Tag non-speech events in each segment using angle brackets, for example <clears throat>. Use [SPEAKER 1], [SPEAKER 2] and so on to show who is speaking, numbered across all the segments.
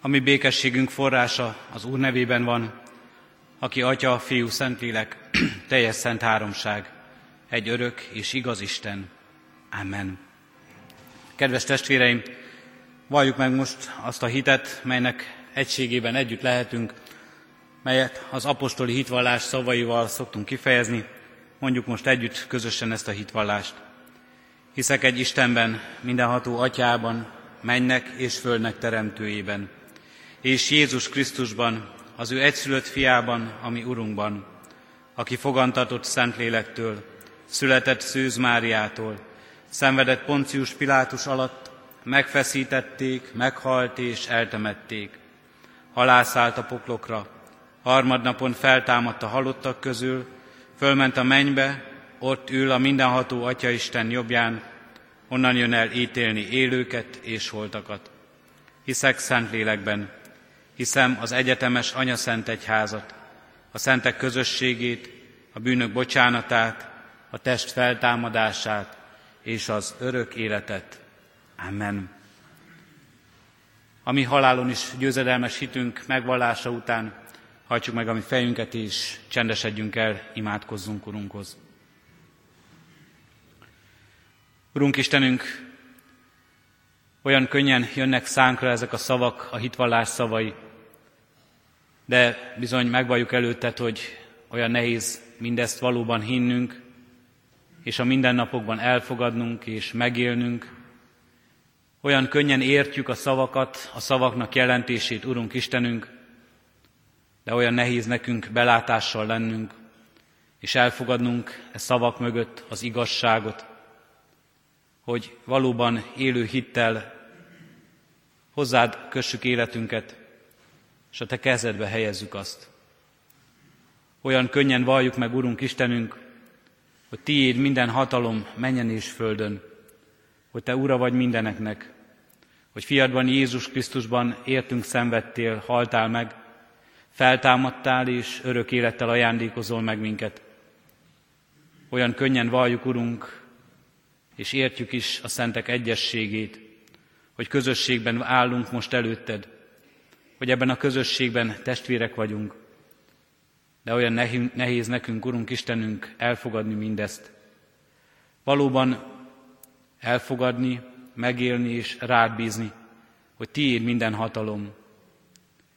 [SPEAKER 1] ami békességünk forrása az Úr nevében van, aki Atya, Fiú, Szentlélek, <clears throat> teljes szent háromság, egy örök és igaz Isten. Amen. Kedves testvéreim, valljuk meg most azt a hitet, melynek egységében együtt lehetünk, melyet az apostoli hitvallás szavaival szoktunk kifejezni, mondjuk most együtt közösen ezt a hitvallást. Hiszek egy Istenben, mindenható atyában, mennek és földnek teremtőjében, és Jézus Krisztusban, az ő egyszülött fiában, ami Urunkban, aki fogantatott Szentlélektől, született Szűz Máriától, szenvedett Poncius Pilátus alatt, megfeszítették, meghalt és eltemették. Halászállt a poklokra, harmadnapon feltámadt a halottak közül, fölment a mennybe, ott ül a mindenható Atya Isten jobbján, onnan jön el ítélni élőket és holtakat. Hiszek Szentlélekben, hiszem az egyetemes Anya Szent Egyházat, a szentek közösségét, a bűnök bocsánatát, a test feltámadását és az örök életet. Amen. A mi halálon is győzedelmes hitünk megvallása után hajtsuk meg a mi fejünket és csendesedjünk el, imádkozzunk Urunkhoz. Urunk Istenünk, olyan könnyen jönnek szánkra ezek a szavak, a hitvallás szavai, de bizony megvalljuk előtted, hogy olyan nehéz mindezt valóban hinnünk, és a mindennapokban elfogadnunk és megélnünk. Olyan könnyen értjük a szavakat, a szavaknak jelentését, Urunk Istenünk, de olyan nehéz nekünk belátással lennünk, és elfogadnunk e szavak mögött az igazságot, hogy valóban élő hittel hozzád kössük életünket, és a Te kezedbe helyezzük azt. Olyan könnyen valljuk meg, Urunk Istenünk, hogy Tiéd minden hatalom menjen és földön, hogy Te Ura vagy mindeneknek, hogy fiadban Jézus Krisztusban értünk szenvedtél, haltál meg, feltámadtál és örök élettel ajándékozol meg minket. Olyan könnyen valljuk, Urunk, és értjük is a szentek egyességét, hogy közösségben állunk most előtted, hogy ebben a közösségben testvérek vagyunk, de olyan nehéz nekünk, Urunk Istenünk, elfogadni mindezt. Valóban elfogadni, megélni és rád bízni, hogy tiéd minden hatalom,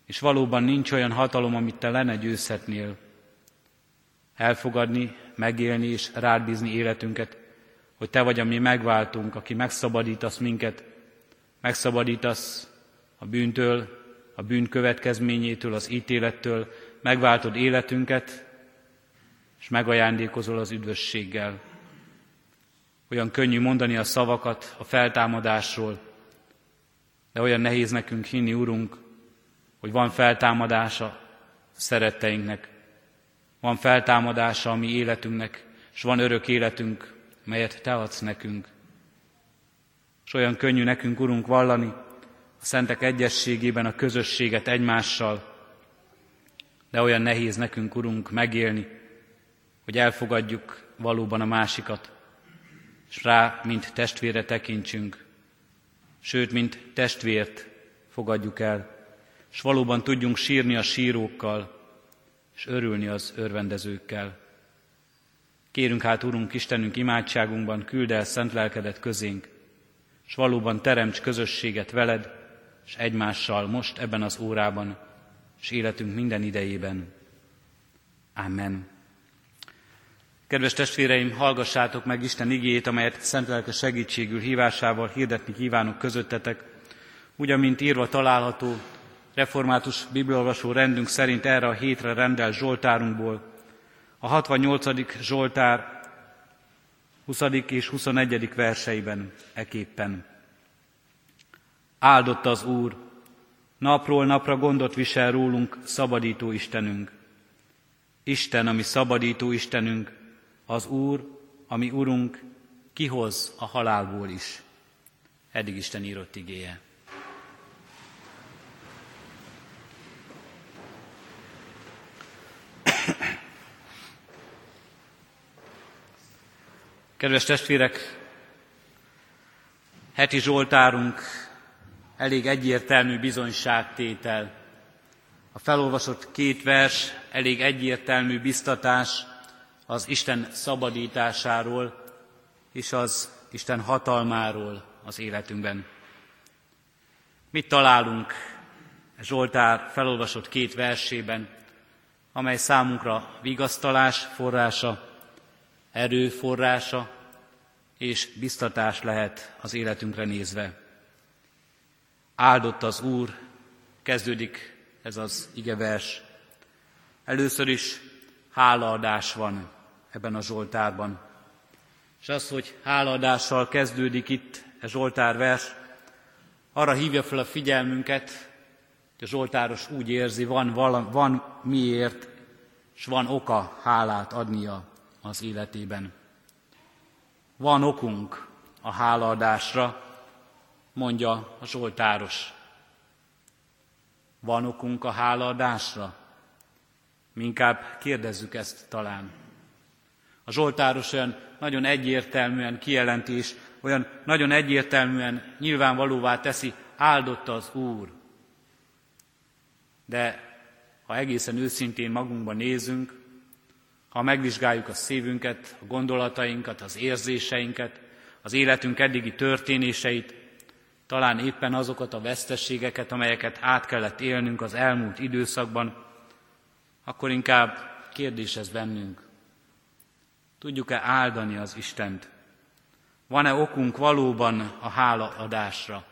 [SPEAKER 1] és valóban nincs olyan hatalom, amit te lenne győzhetnél. Elfogadni, megélni és rád bízni életünket, hogy te vagy a mi megváltunk, aki megszabadítasz minket, megszabadítasz a bűntől, a bűn következményétől, az ítélettől, megváltod életünket, és megajándékozol az üdvösséggel. Olyan könnyű mondani a szavakat a feltámadásról, de olyan nehéz nekünk hinni, Urunk, hogy van feltámadása szeretteinknek, van feltámadása a mi életünknek, és van örök életünk, melyet Te adsz nekünk. És olyan könnyű nekünk, Urunk, vallani a szentek egyességében a közösséget egymással, de olyan nehéz nekünk, Urunk, megélni, hogy elfogadjuk valóban a másikat, és rá, mint testvére tekintsünk, sőt, mint testvért fogadjuk el, és valóban tudjunk sírni a sírókkal, és örülni az örvendezőkkel. Kérünk hát, Urunk, Istenünk imádságunkban, küld el szent lelkedet közénk, és valóban teremts közösséget veled, és egymással most ebben az órában, és életünk minden idejében. Amen. Kedves testvéreim, hallgassátok meg Isten igéjét, amelyet szent lelke segítségül hívásával hirdetni kívánok közöttetek, úgy, amint írva található református bibliolvasó rendünk szerint erre a hétre rendelt Zsoltárunkból, a 68. Zsoltár 20. és 21. verseiben eképpen. Áldott az Úr, napról napra gondot visel rólunk szabadító Istenünk. Isten, ami szabadító Istenünk, az Úr, ami Urunk, kihoz a halálból is. Eddig Isten írott igéje. Kedves testvérek, heti Zsoltárunk elég egyértelmű bizonyságtétel. A felolvasott két vers elég egyértelmű biztatás az Isten szabadításáról és az Isten hatalmáról az életünkben. Mit találunk Zsoltár felolvasott két versében, amely számunkra vigasztalás forrása, erő forrása és biztatás lehet az életünkre nézve. Áldott az Úr, kezdődik ez az igevers. Először is hálaadás van ebben a Zsoltárban. És az, hogy hálaadással kezdődik itt a Zsoltár vers, arra hívja fel a figyelmünket, hogy a Zsoltáros úgy érzi, van, vala, van miért, és van oka hálát adnia az életében. Van okunk a hálaadásra, mondja a Zsoltáros. Van okunk a hálaadásra? Mi inkább kérdezzük ezt talán. A Zsoltáros olyan nagyon egyértelműen kijelenti, és olyan nagyon egyértelműen nyilvánvalóvá teszi, áldott az Úr. De ha egészen őszintén magunkba nézünk, ha megvizsgáljuk a szívünket, a gondolatainkat, az érzéseinket, az életünk eddigi történéseit, talán éppen azokat a vesztességeket, amelyeket át kellett élnünk az elmúlt időszakban, akkor inkább kérdés ez bennünk. Tudjuk-e áldani az Istent? Van-e okunk valóban a hálaadásra?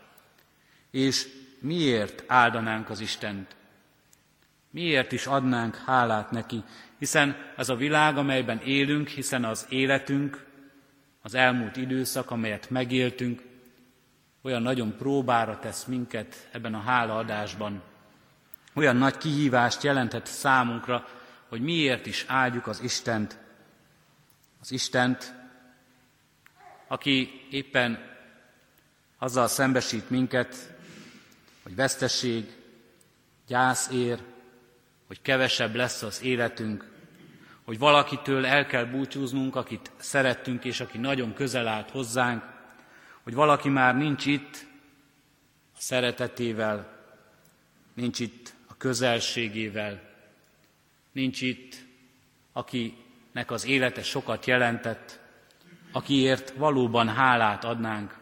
[SPEAKER 1] És miért áldanánk az Istent? Miért is adnánk hálát neki? Hiszen ez a világ, amelyben élünk, hiszen az életünk, az elmúlt időszak, amelyet megéltünk, olyan nagyon próbára tesz minket ebben a hálaadásban. Olyan nagy kihívást jelentett számunkra, hogy miért is áldjuk az Istent. Az Istent, aki éppen azzal szembesít minket, hogy veszteség, gyász ér, hogy kevesebb lesz az életünk, hogy valakitől el kell búcsúznunk, akit szerettünk, és aki nagyon közel állt hozzánk, hogy valaki már nincs itt a szeretetével, nincs itt a közelségével, nincs itt, akinek az élete sokat jelentett, akiért valóban hálát adnánk,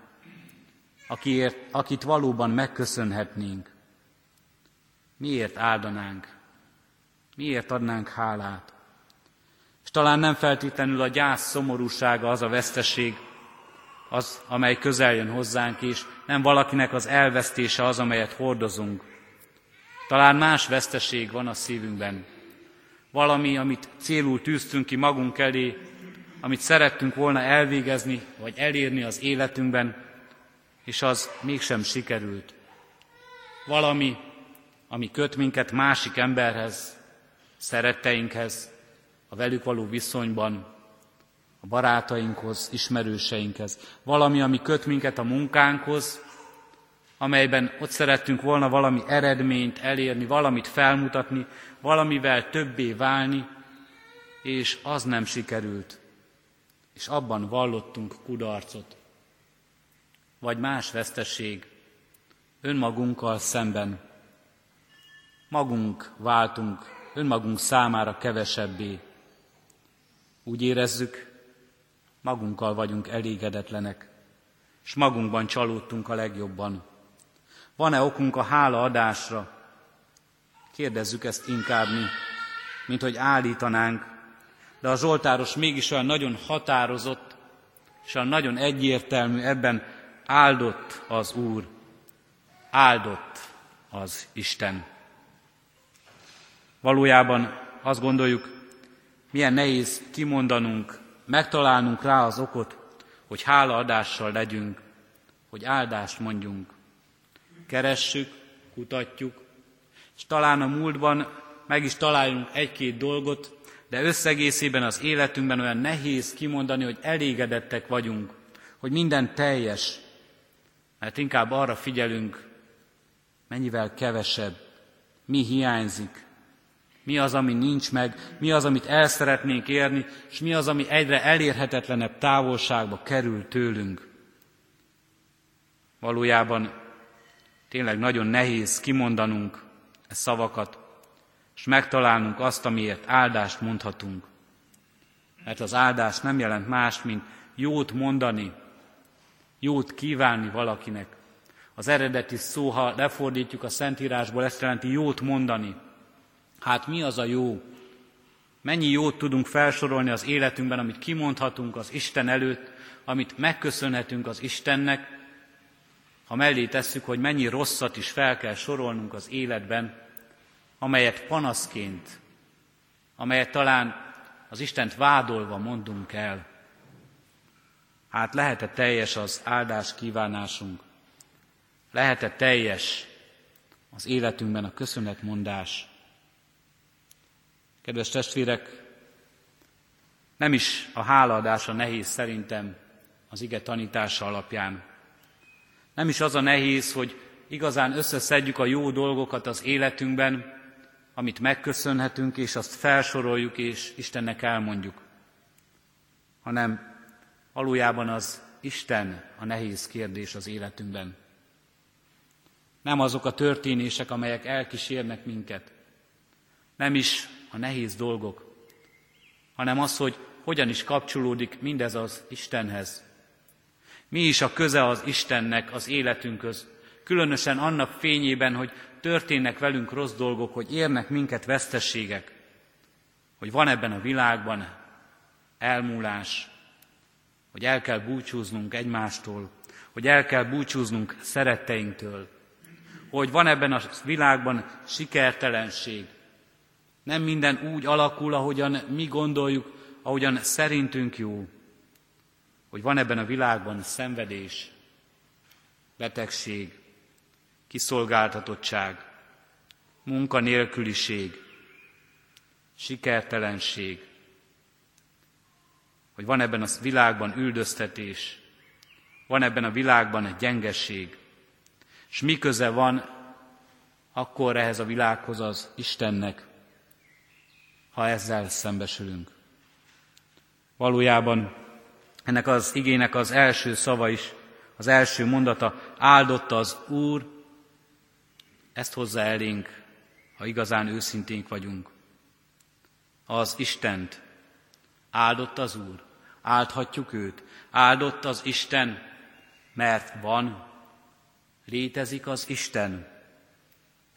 [SPEAKER 1] akiért, akit valóban megköszönhetnénk. Miért áldanánk? Miért adnánk hálát? És talán nem feltétlenül a gyász szomorúsága az a veszteség, az, amely közel jön hozzánk is, nem valakinek az elvesztése az, amelyet hordozunk. Talán más veszteség van a szívünkben. Valami, amit célul tűztünk ki magunk elé, amit szerettünk volna elvégezni, vagy elérni az életünkben, és az mégsem sikerült. Valami, ami köt minket másik emberhez, szeretteinkhez, a velük való viszonyban, a barátainkhoz, ismerőseinkhez. Valami, ami köt minket a munkánkhoz, amelyben ott szerettünk volna valami eredményt elérni, valamit felmutatni, valamivel többé válni, és az nem sikerült. És abban vallottunk kudarcot. Vagy más veszteség, önmagunkkal szemben. Magunk váltunk önmagunk számára kevesebbé. Úgy érezzük, magunkkal vagyunk elégedetlenek, és magunkban csalódtunk a legjobban. Van-e okunk a hála adásra? Kérdezzük ezt inkább mi, mint hogy állítanánk, de a Zsoltáros mégis olyan nagyon határozott, és olyan nagyon egyértelmű ebben áldott az Úr, áldott az Isten. Valójában azt gondoljuk, milyen nehéz kimondanunk megtalálnunk rá az okot, hogy hálaadással legyünk, hogy áldást mondjunk. Keressük, kutatjuk, és talán a múltban meg is találjunk egy-két dolgot, de összegészében az életünkben olyan nehéz kimondani, hogy elégedettek vagyunk, hogy minden teljes, mert inkább arra figyelünk, mennyivel kevesebb, mi hiányzik, mi az, ami nincs meg, mi az, amit el szeretnénk érni, és mi az, ami egyre elérhetetlenebb távolságba kerül tőlünk. Valójában Tényleg nagyon nehéz kimondanunk e szavakat, és megtalálnunk azt, amiért áldást mondhatunk. Mert az áldás nem jelent más, mint jót mondani, jót kívánni valakinek. Az eredeti szó, ha lefordítjuk a Szentírásból, ezt jelenti jót mondani. Hát mi az a jó? Mennyi jót tudunk felsorolni az életünkben, amit kimondhatunk az Isten előtt, amit megköszönhetünk az Istennek, ha mellé tesszük, hogy mennyi rosszat is fel kell sorolnunk az életben, amelyet panaszként, amelyet talán az Istent vádolva mondunk el. Hát lehet-e teljes az áldás kívánásunk? Lehet-e teljes az életünkben a köszönetmondás? Kedves testvérek, nem is a hálaadása nehéz szerintem az ige tanítása alapján. Nem is az a nehéz, hogy igazán összeszedjük a jó dolgokat az életünkben, amit megköszönhetünk, és azt felsoroljuk, és Istennek elmondjuk, hanem valójában az Isten a nehéz kérdés az életünkben. Nem azok a történések, amelyek elkísérnek minket, nem is a nehéz dolgok, hanem az, hogy hogyan is kapcsolódik mindez az Istenhez. Mi is a köze az Istennek az életünkhöz, különösen annak fényében, hogy történnek velünk rossz dolgok, hogy érnek minket vesztességek, hogy van ebben a világban elmúlás, hogy el kell búcsúznunk egymástól, hogy el kell búcsúznunk szeretteinktől, hogy van ebben a világban sikertelenség. Nem minden úgy alakul, ahogyan mi gondoljuk, ahogyan szerintünk jó, hogy van ebben a világban szenvedés, betegség, kiszolgáltatottság, munkanélküliség, sikertelenség, hogy van ebben a világban üldöztetés, van ebben a világban egy gyengeség, és mi köze van akkor ehhez a világhoz az Istennek, ha ezzel szembesülünk. Valójában ennek az igének az első szava is, az első mondata, áldotta az Úr ezt hozza elénk, ha igazán őszinténk vagyunk. Az Istent áldott az Úr, áldhatjuk őt, áldott az Isten, mert van, létezik az Isten,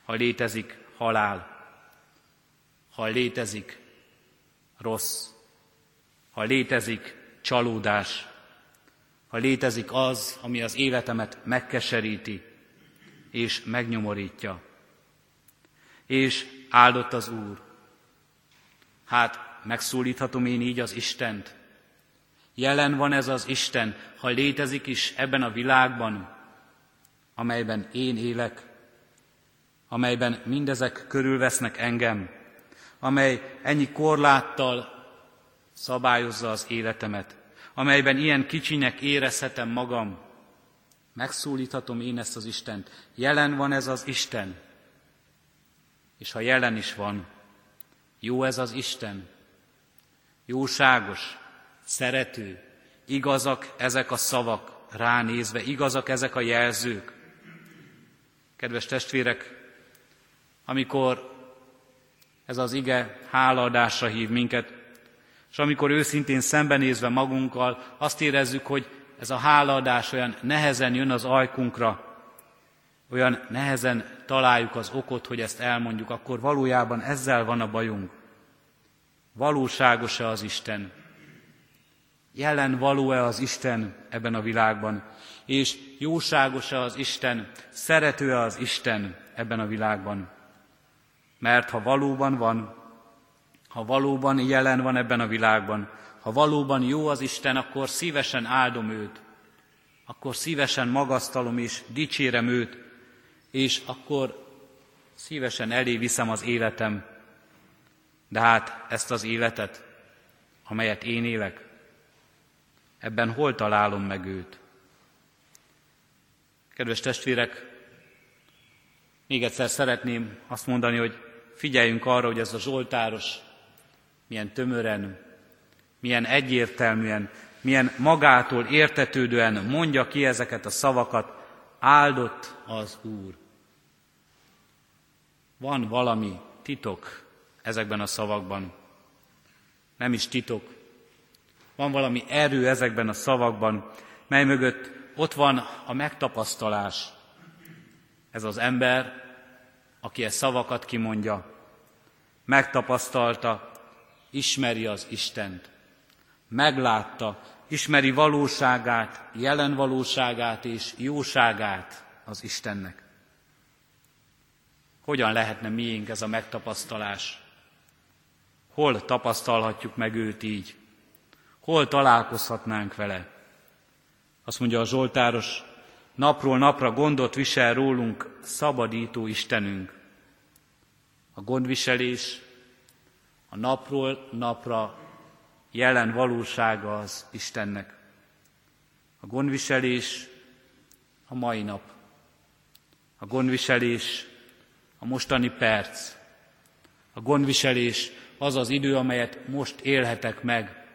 [SPEAKER 1] ha létezik halál, ha létezik rossz, ha létezik csalódás, ha létezik az, ami az életemet megkeseríti, és megnyomorítja. És áldott az Úr. Hát megszólíthatom én így az Istent. Jelen van ez az Isten, ha létezik is ebben a világban, amelyben én élek, amelyben mindezek körülvesznek engem, amely ennyi korláttal szabályozza az életemet, amelyben ilyen kicsinek érezhetem magam, Megszólíthatom én ezt az Istent. Jelen van ez az Isten. És ha jelen is van, jó ez az Isten. Jóságos, szerető, igazak ezek a szavak ránézve, igazak ezek a jelzők. Kedves testvérek, amikor ez az ige hálaadásra hív minket, és amikor őszintén szembenézve magunkkal azt érezzük, hogy ez a hálaadás olyan nehezen jön az ajkunkra, olyan nehezen találjuk az okot, hogy ezt elmondjuk, akkor valójában ezzel van a bajunk. Valóságos-e az Isten? Jelen való-e az Isten ebben a világban? És jóságos-e az Isten? Szerető-e az Isten ebben a világban? Mert ha valóban van, ha valóban jelen van ebben a világban, ha valóban jó az Isten, akkor szívesen áldom őt, akkor szívesen magasztalom és dicsérem őt, és akkor szívesen elé viszem az életem. De hát ezt az életet, amelyet én élek, ebben hol találom meg őt? Kedves testvérek, még egyszer szeretném azt mondani, hogy figyeljünk arra, hogy ez a Zsoltáros milyen tömören, milyen egyértelműen, milyen magától értetődően mondja ki ezeket a szavakat, áldott az Úr. van valami titok ezekben a szavakban. Nem is titok. Van valami erő ezekben a szavakban, mely mögött ott van a megtapasztalás. Ez az ember, aki ezt szavakat kimondja, megtapasztalta, ismeri az Istent, meglátta, ismeri valóságát, jelen valóságát és jóságát az Istennek. Hogyan lehetne miénk ez a megtapasztalás? Hol tapasztalhatjuk meg őt így? Hol találkozhatnánk vele? Azt mondja a Zsoltáros, napról napra gondot visel rólunk szabadító Istenünk. A gondviselés a napról napra jelen valósága az Istennek. A gondviselés a mai nap. A gondviselés a mostani perc. A gondviselés az az idő, amelyet most élhetek meg,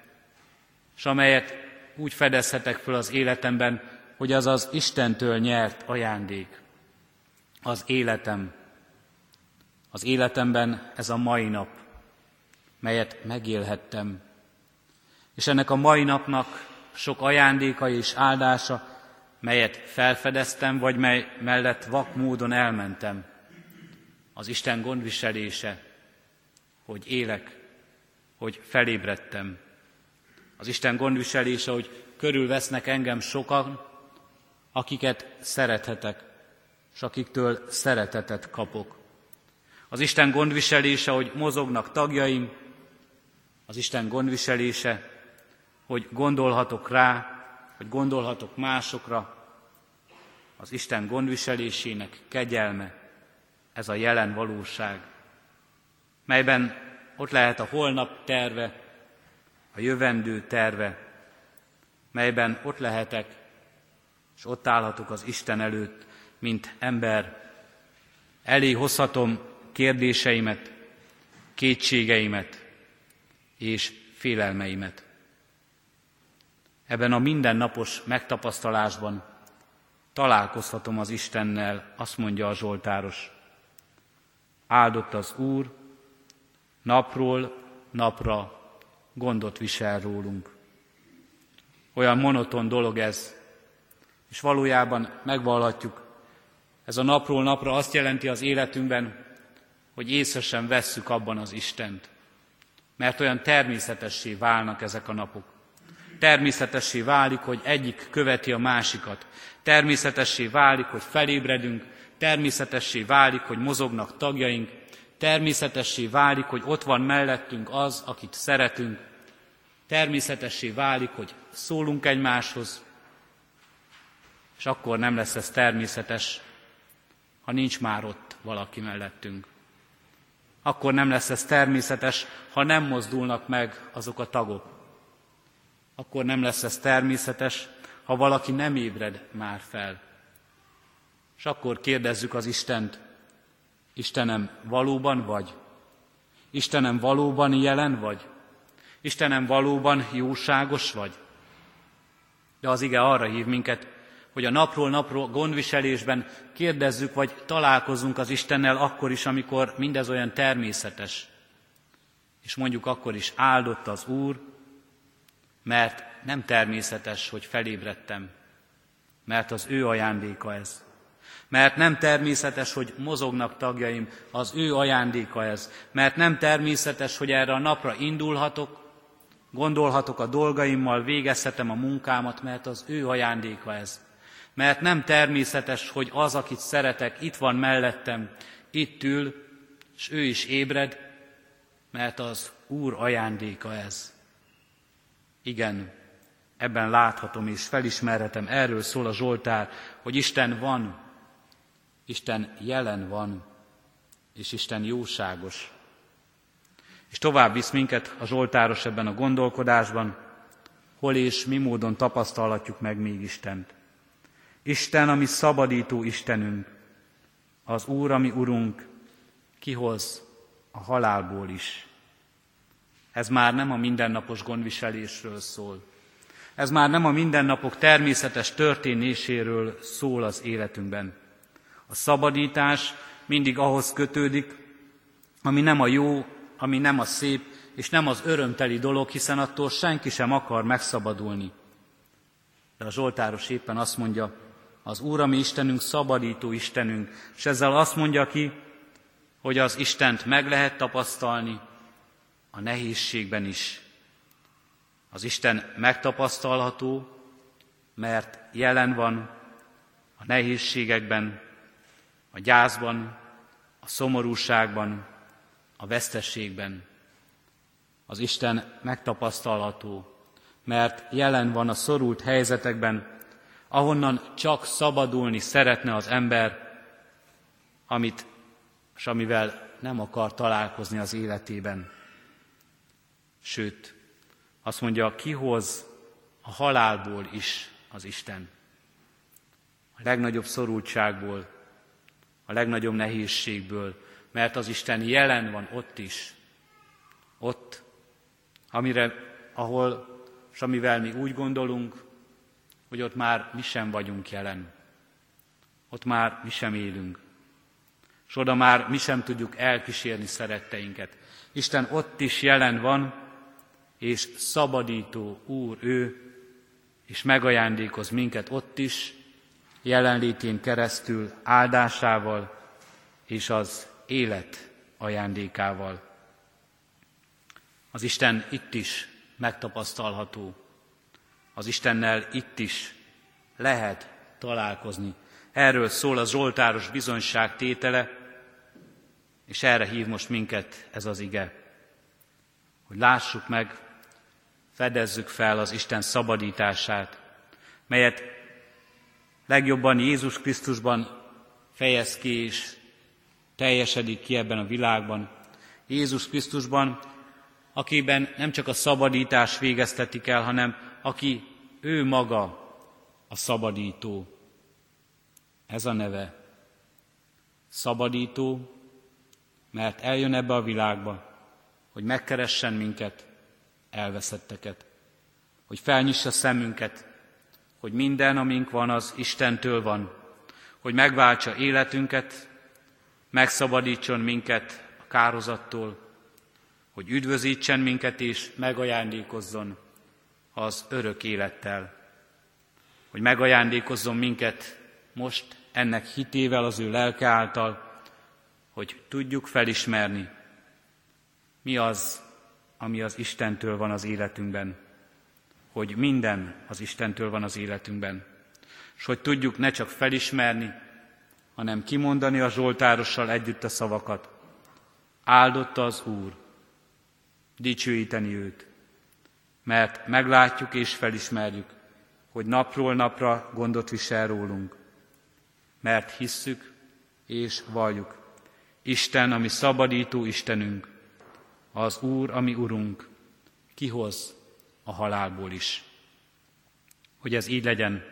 [SPEAKER 1] és amelyet úgy fedezhetek föl az életemben, hogy az az Istentől nyert ajándék. Az életem. Az életemben ez a mai nap, melyet megélhettem. És ennek a mai napnak sok ajándéka és áldása, melyet felfedeztem, vagy mely mellett vak módon elmentem. Az Isten gondviselése, hogy élek, hogy felébredtem. Az Isten gondviselése, hogy körülvesznek engem sokan, akiket szerethetek, és akiktől szeretetet kapok. Az Isten gondviselése, hogy mozognak tagjaim, az Isten gondviselése, hogy gondolhatok rá, hogy gondolhatok másokra, az Isten gondviselésének kegyelme, ez a jelen valóság, melyben ott lehet a holnap terve, a jövendő terve, melyben ott lehetek, és ott állhatok az Isten előtt, mint ember. Elé hozhatom kérdéseimet, kétségeimet és félelmeimet. Ebben a mindennapos megtapasztalásban találkozhatom az Istennel, azt mondja a Zsoltáros. Áldott az Úr, napról napra gondot visel rólunk. Olyan monoton dolog ez, és valójában megvallhatjuk, ez a napról napra azt jelenti az életünkben, hogy észre sem vesszük abban az Istent. Mert olyan természetessé válnak ezek a napok. Természetessé válik, hogy egyik követi a másikat. Természetessé válik, hogy felébredünk. Természetessé válik, hogy mozognak tagjaink. Természetessé válik, hogy ott van mellettünk az, akit szeretünk. Természetessé válik, hogy szólunk egymáshoz, és akkor nem lesz ez természetes, ha nincs már ott valaki mellettünk. Akkor nem lesz ez természetes, ha nem mozdulnak meg azok a tagok. Akkor nem lesz ez természetes, ha valaki nem ébred már fel. És akkor kérdezzük az Istent, Istenem, valóban vagy? Istenem, valóban jelen vagy? Istenem, valóban jóságos vagy? De az ige arra hív minket, hogy a napról napról gondviselésben kérdezzük, vagy találkozunk az Istennel akkor is, amikor mindez olyan természetes. És mondjuk akkor is áldott az Úr, mert nem természetes, hogy felébredtem, mert az ő ajándéka ez. Mert nem természetes, hogy mozognak tagjaim, az ő ajándéka ez. Mert nem természetes, hogy erre a napra indulhatok, gondolhatok a dolgaimmal, végezhetem a munkámat, mert az ő ajándéka ez mert nem természetes, hogy az, akit szeretek, itt van mellettem, itt ül, és ő is ébred, mert az Úr ajándéka ez. Igen, ebben láthatom és felismerhetem, erről szól a Zsoltár, hogy Isten van, Isten jelen van, és Isten jóságos. És tovább visz minket a Zsoltáros ebben a gondolkodásban, hol és mi módon tapasztalhatjuk meg még Istent. Isten, ami szabadító Istenünk, az Úr, ami Urunk, kihoz a halálból is. Ez már nem a mindennapos gondviselésről szól. Ez már nem a mindennapok természetes történéséről szól az életünkben. A szabadítás mindig ahhoz kötődik, ami nem a jó, ami nem a szép, és nem az örömteli dolog, hiszen attól senki sem akar megszabadulni. De a Zsoltáros éppen azt mondja, az Úr, ami Istenünk, szabadító Istenünk, és ezzel azt mondja ki, hogy az Istent meg lehet tapasztalni a nehézségben is. Az Isten megtapasztalható, mert jelen van a nehézségekben, a gyászban, a szomorúságban, a vesztességben. Az Isten megtapasztalható, mert jelen van a szorult helyzetekben, ahonnan csak szabadulni szeretne az ember, amit és amivel nem akar találkozni az életében. Sőt, azt mondja, kihoz a halálból is az Isten. A legnagyobb szorultságból, a legnagyobb nehézségből, mert az Isten jelen van ott is. Ott, amire, ahol, és amivel mi úgy gondolunk, hogy ott már mi sem vagyunk jelen. Ott már mi sem élünk. És oda már mi sem tudjuk elkísérni szeretteinket. Isten ott is jelen van, és szabadító Úr ő, és megajándékoz minket ott is, jelenlétén keresztül áldásával és az élet ajándékával. Az Isten itt is megtapasztalható. Az Istennel itt is lehet találkozni. Erről szól a Zsoltáros bizonyság tétele, és erre hív most minket ez az ige, hogy lássuk meg, fedezzük fel az Isten szabadítását, melyet legjobban Jézus Krisztusban fejez ki és teljesedik ki ebben a világban. Jézus Krisztusban, akiben nem csak a szabadítás végeztetik el, hanem aki ő maga a szabadító. Ez a neve. Szabadító, mert eljön ebbe a világba, hogy megkeressen minket, elveszetteket, hogy felnyissa szemünket, hogy minden, amink van, az Istentől van, hogy megváltsa életünket, megszabadítson minket a kározattól, hogy üdvözítsen minket és megajándékozzon az örök élettel, hogy megajándékozzon minket most ennek hitével az ő lelke által, hogy tudjuk felismerni, mi az, ami az Istentől van az életünkben, hogy minden az Istentől van az életünkben, és hogy tudjuk ne csak felismerni, hanem kimondani a Zsoltárossal együtt a szavakat. Áldotta az Úr, dicsőíteni őt, mert meglátjuk és felismerjük, hogy napról napra gondot visel rólunk, mert hisszük és valljuk, Isten, ami szabadító Istenünk, az Úr, ami Urunk, kihoz a halálból is. Hogy ez így legyen,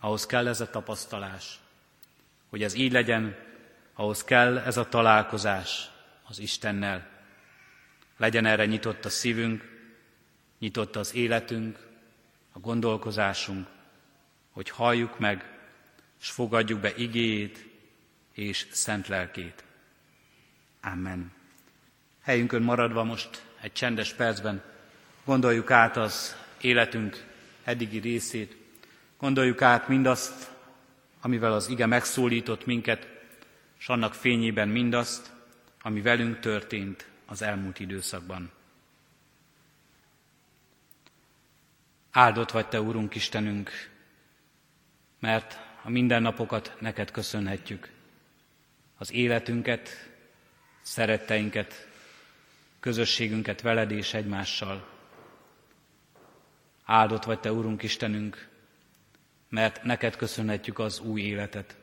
[SPEAKER 1] ahhoz kell ez a tapasztalás. Hogy ez így legyen, ahhoz kell ez a találkozás az Istennel. Legyen erre nyitott a szívünk, nyitott az életünk, a gondolkozásunk, hogy halljuk meg, és fogadjuk be igéjét és szent lelkét. Amen. Helyünkön maradva most egy csendes percben gondoljuk át az életünk eddigi részét, gondoljuk át mindazt, amivel az ige megszólított minket, és annak fényében mindazt, ami velünk történt az elmúlt időszakban. Áldott vagy Te, Úrunk Istenünk, mert a mindennapokat neked köszönhetjük. Az életünket, szeretteinket, közösségünket veled és egymással. Áldott vagy Te, Úrunk Istenünk, mert neked köszönhetjük az új életet,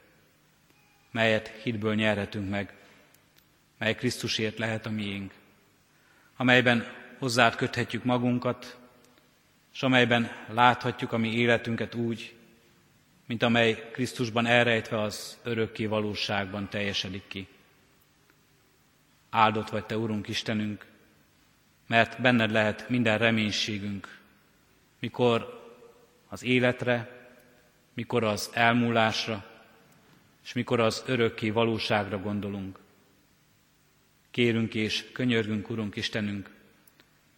[SPEAKER 1] melyet hitből nyerhetünk meg, mely Krisztusért lehet a miénk, amelyben hozzád köthetjük magunkat, és amelyben láthatjuk a mi életünket úgy, mint amely Krisztusban elrejtve az örökké valóságban teljesedik ki. Áldott vagy Te, Urunk Istenünk, mert benned lehet minden reménységünk, mikor az életre, mikor az elmúlásra, és mikor az örökké valóságra gondolunk. Kérünk és könyörgünk, Urunk Istenünk,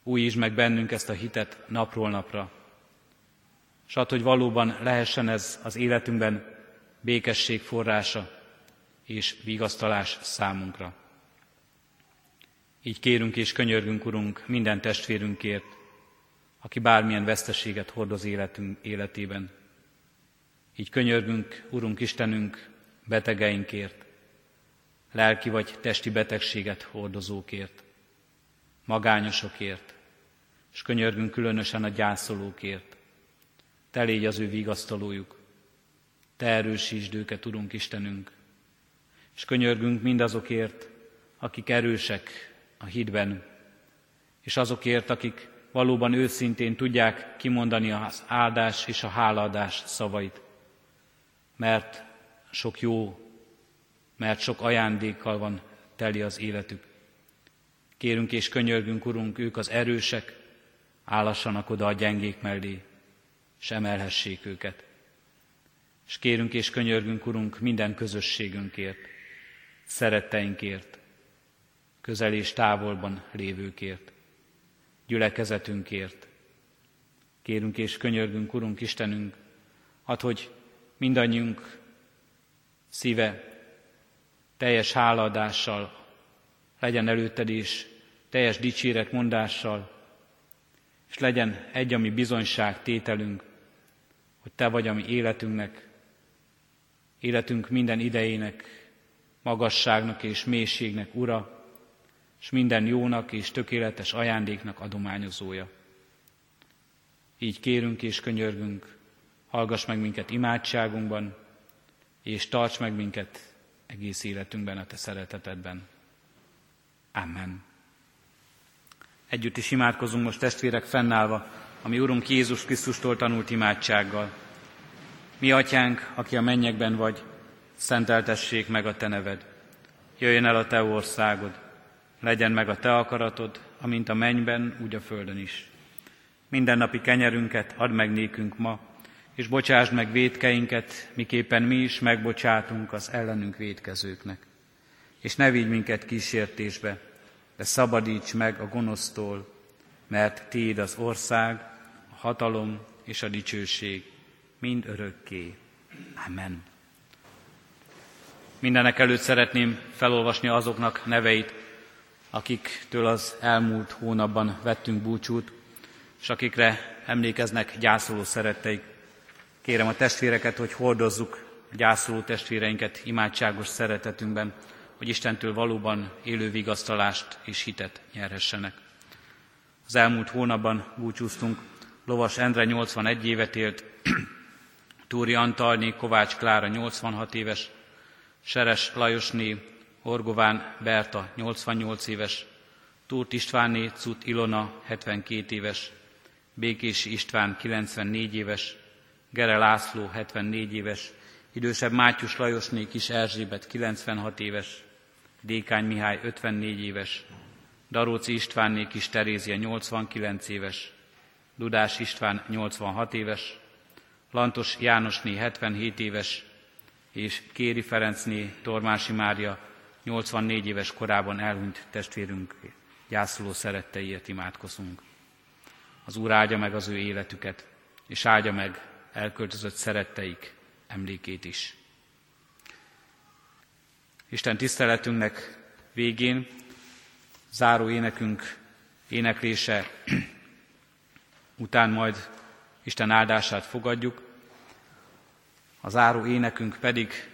[SPEAKER 1] újítsd meg bennünk ezt a hitet napról napra, és add, hogy valóban lehessen ez az életünkben békesség forrása és vigasztalás számunkra. Így kérünk és könyörgünk, Urunk, minden testvérünkért, aki bármilyen veszteséget hordoz életünk életében. Így könyörgünk, Urunk Istenünk, betegeinkért, lelki vagy testi betegséget hordozókért, magányosokért, és könyörgünk különösen a gyászolókért. Te légy az ő vigasztalójuk, Te erősítsd őket, Urunk Istenünk, és könyörgünk mindazokért, akik erősek a hitben, és azokért, akik valóban őszintén tudják kimondani az áldás és a hálaadás szavait, mert sok jó, mert sok ajándékkal van teli az életük. Kérünk és könyörgünk, Urunk, ők az erősek, állassanak oda a gyengék mellé, és emelhessék őket. És kérünk és könyörgünk, Urunk, minden közösségünkért, szeretteinkért, közel és távolban lévőkért, gyülekezetünkért. Kérünk és könyörgünk, Urunk Istenünk, ad, hogy mindannyiunk szíve teljes hálaadással legyen előtted is, teljes dicséret mondással, és legyen egy, ami bizonyság tételünk, hogy Te vagy a mi életünknek, életünk minden idejének, magasságnak és mélységnek Ura, és minden jónak és tökéletes ajándéknak adományozója. Így kérünk és könyörgünk, hallgass meg minket imádságunkban, és tarts meg minket egész életünkben a Te szeretetedben. Amen. Együtt is imádkozunk most testvérek fennállva, ami Urunk Jézus Krisztustól tanult imádsággal. Mi atyánk, aki a mennyekben vagy, szenteltessék meg a Te neved. Jöjjön el a Te országod, legyen meg a Te akaratod, amint a mennyben, úgy a földön is. Minden napi kenyerünket add meg nékünk ma, és bocsásd meg védkeinket, miképpen mi is megbocsátunk az ellenünk védkezőknek. És ne vigy minket kísértésbe, de szabadíts meg a gonosztól, mert Tiéd az ország, a hatalom és a dicsőség mind örökké. Amen. Mindenek előtt szeretném felolvasni azoknak neveit, akiktől az elmúlt hónapban vettünk búcsút, és akikre emlékeznek gyászoló szeretteik. Kérem a testvéreket, hogy hordozzuk gyászoló testvéreinket imádságos szeretetünkben, hogy Istentől valóban élő vigasztalást és hitet nyerhessenek. Az elmúlt hónapban búcsúztunk, Lovas Endre 81 évet élt, <clears throat> Túri Antalné, Kovács Klára 86 éves, Seres Lajosné, Orgován Berta 88 éves, Túrt Istvánné, Cut Ilona 72 éves, Békési István 94 éves, Gere László 74 éves, idősebb Mátyus Lajosné Kis Erzsébet 96 éves, Dékány Mihály 54 éves, Daróci Istvánné Kis Terézia 89 éves, Dudás István 86 éves, Lantos Jánosné 77 éves, és Kéri Ferencné Tormási Mária 84 éves korában elhunyt testvérünk gyászoló szeretteiért imádkozunk. Az Úr áldja meg az ő életüket, és áldja meg elköltözött szeretteik emlékét is. Isten tiszteletünknek végén záró énekünk éneklése után majd Isten áldását fogadjuk, a záró énekünk pedig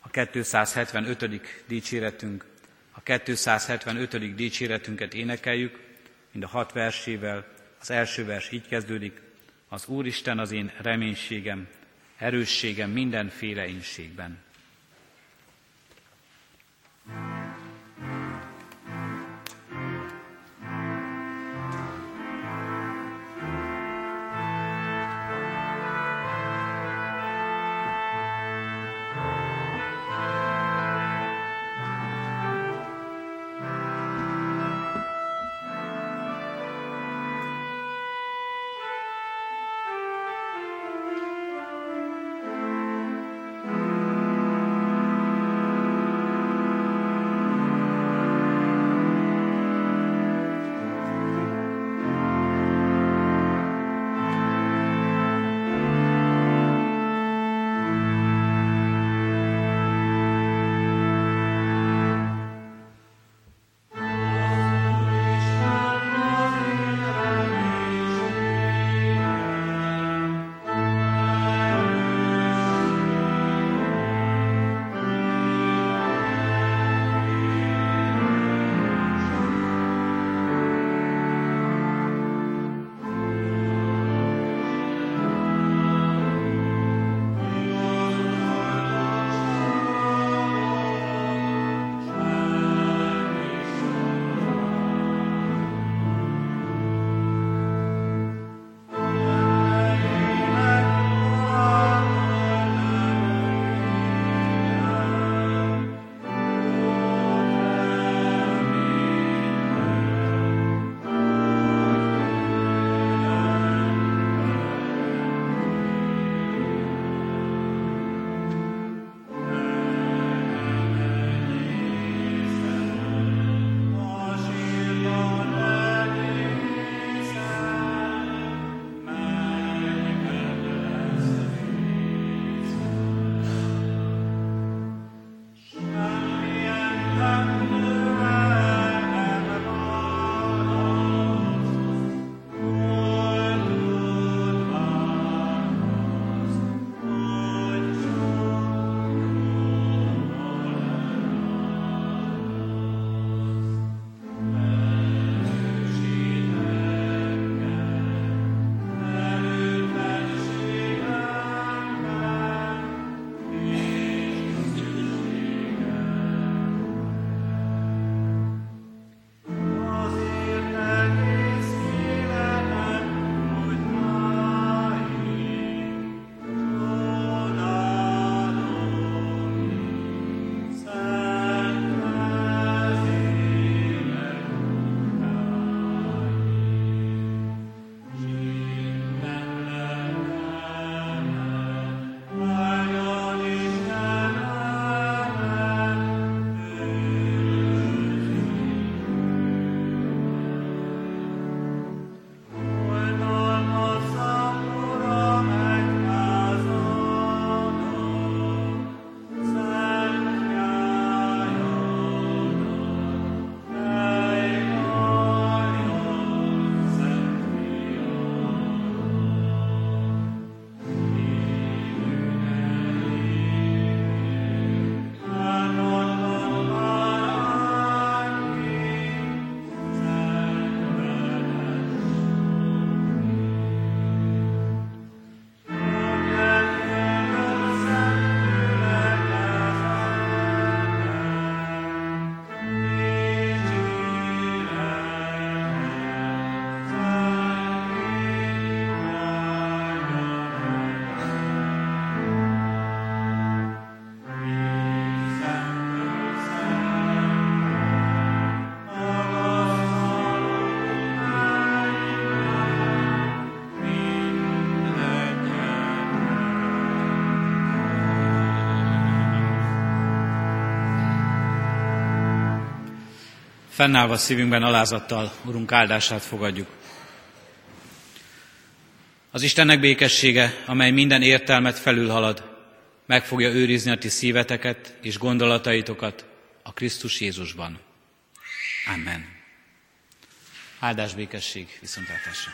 [SPEAKER 1] a 275. dicséretünk, a 275. dicséretünket énekeljük, mind a hat versével. Az első vers így kezdődik, az Úristen az én reménységem, erősségem mindenféle inségben. Fennállva szívünkben alázattal, Urunk áldását fogadjuk. Az Istennek békessége, amely minden értelmet felülhalad, meg fogja őrizni a ti szíveteket és gondolataitokat a Krisztus Jézusban. Amen. Áldás békesség, viszontlátásra!